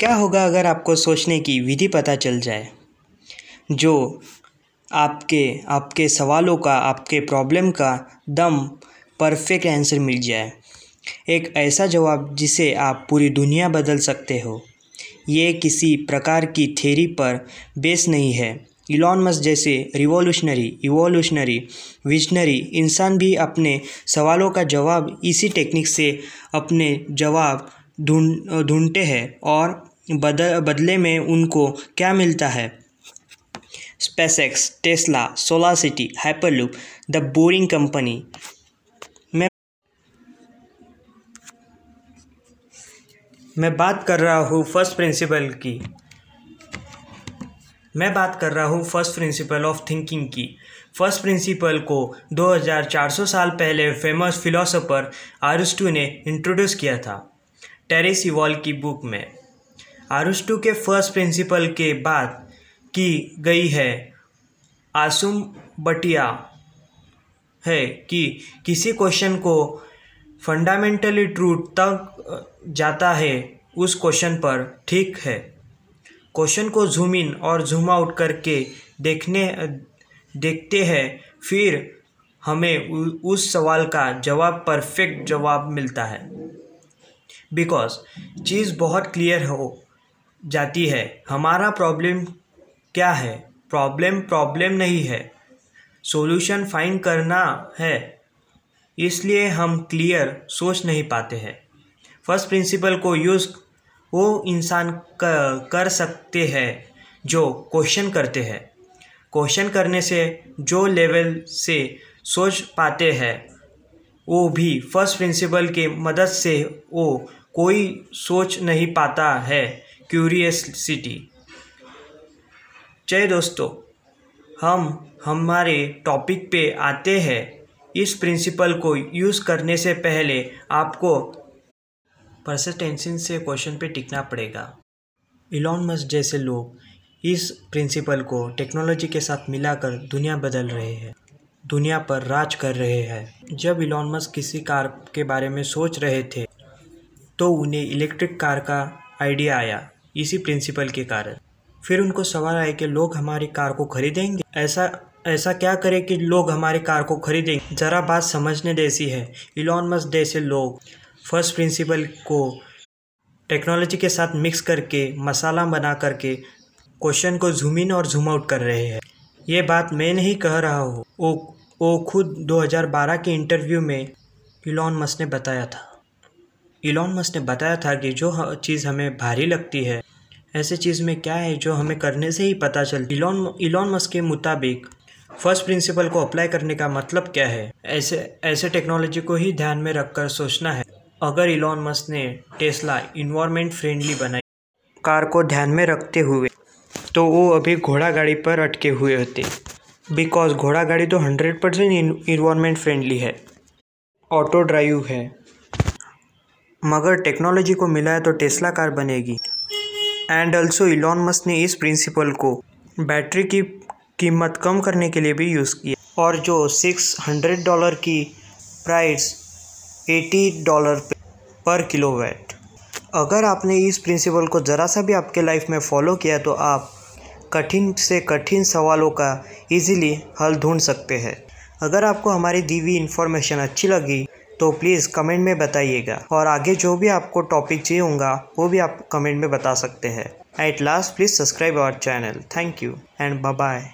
क्या होगा अगर आपको सोचने की विधि पता चल जाए? जो आपके आपके सवालों का, आपके प्रॉब्लम का दम परफेक्ट आंसर मिल जाए। एक ऐसा जवाब जिसे आप पूरी दुनिया बदल सकते हो। ये किसी प्रकार की थेरी पर बेस नहीं है। इलॉन मस्क जैसे रिवॉल्यूशनरी इवोल्यूशनरी विजनरी इंसान भी अपने सवालों का जवाब इसी टेक्निक से अपने जवाब ढूंढ, ढूंढते हैं और बदल में उनको क्या मिलता है? SpaceX Tesla solar city, Hyperloop, the boring company. मैं मैं बात कर रहा हूँ फ़र्स्ट प्रिंसिपल की। मैं बात कर रहा हूँ फ़र्स्ट प्रिंसिपल ऑफ़ थिंकिंग की। फ़र्स्ट प्रिंसिपल को 2400 साल पहले फ़ेमस फिलोसोफर आरुस्टू ने इंट्रोड्यूस किया था, टेरिस इवॉल की बुक में। आरुस्टू के फ़र्स्ट प्रिंसिपल के बाद की गई है। आसुम बटिया है कि किसी क्वेश्चन को फंडामेंटली ट्रूथ तक जाता है, उस क्वेश्चन पर ठीक है। क्वेश्चन को जूम इन और जूम आउट करके देखने देखते हैं, फिर हमें उस सवाल का जवाब परफेक्ट जवाब मिलता है। बिकॉज़ चीज़ बहुत क्लियर हो जाती है। हमारा प्रॉब्लम क्या है? प्रॉब्लम प्रॉब्लम नहीं है। सॉल्यूशन फाइंड करना है। इसलिए हम क्लियर सोच नहीं पाते हैं। फ़र्स्ट प्रिंसिपल को यूज़ वो इंसान कर, सकते हैं जो क्वेश्चन करते हैं। क्वेश्चन करने से जो लेवल से सोच पाते हैं वो भी फ़र्स्ट प्रिंसिपल के मदद से वो कोई सोच नहीं पाता है। क्यूरियसिटी। जय दोस्तों, हम हमारे टॉपिक पे आते हैं। इस प्रिंसिपल को यूज़ करने से पहले आपको परसिस्टेंसी से क्वेश्चन पे टिकना पड़ेगा। इलॉन मस्क जैसे लोग इस प्रिंसिपल को टेक्नोलॉजी के साथ मिलाकर दुनिया बदल रहे हैं, दुनिया पर राज कर रहे हैं। जब इलॉन मस्क किसी कार के बारे में सोच रहे थे तो उन्हें इलेक्ट्रिक कार का आइडिया आया। इसी प्रिंसिपल के कारण। फिर उनको सवाल आया कि लोग हमारी कार को खरीदेंगे? ऐसा ऐसा क्या करें कि लोग हमारी कार को खरीदेंगे? ज़रा बात समझने जैसी है। इलॉन मस्क जैसे लोग फ़र्स्ट प्रिंसिपल को टेक्नोलॉजी के साथ मिक्स करके, मसाला बना करके, क्वेश्चन को जूम इन और जूम आउट कर रहे हैं। ये बात मैं नहीं कह रहा हूँ। वो वो खुद 2012 के इंटरव्यू में इलॉन मस्क ने बताया था। इलॉन मस्क ने बताया था कि जो चीज़ हमें भारी लगती है, ऐसे चीज़ में क्या है जो हमें करने से ही पता चल इलॉन इलॉन मस्क के मुताबिक फ़र्स्ट प्रिंसिपल को अप्लाई करने का मतलब क्या है? ऐसे ऐसे टेक्नोलॉजी को ही ध्यान में रखकर सोचना है। अगर इलॉन मस्क ने टेस्ला इन्वायरमेंट फ्रेंडली बनाई, कार को ध्यान में रखते हुए तो वो अभी घोड़ा गाड़ी पर अटके हुए होते। बिकॉज़ घोड़ा गाड़ी तो हंड्रेड परसेंट इन्वायरमेंट फ्रेंडली है। ऑटो ड्राइव है। मगर टेक्नोलॉजी को मिलाए तो टेस्ला कार बनेगी। एंड ऑल्सो इलॉन मस्क ने इस प्रिंसिपल को बैटरी की कीमत कम करने के लिए भी यूज़ किया। और जो सिक्स हंड्रेड डॉलर की प्राइस एटी डॉलर पर किलो वैट अगर आपने इस प्रिंसिपल को ज़रा सा भी आपके लाइफ में फॉलो किया तो आप कठिन से कठिन सवालों का इजीली हल ढूंढ सकते हैं। अगर आपको हमारी दी हुई इन्फॉर्मेशन अच्छी लगी तो प्लीज़ कमेंट में बताइएगा। और आगे जो भी आपको टॉपिक चाहिए होगा, वो भी आप कमेंट में बता सकते हैं। At last please subscribe our channel thank you and bye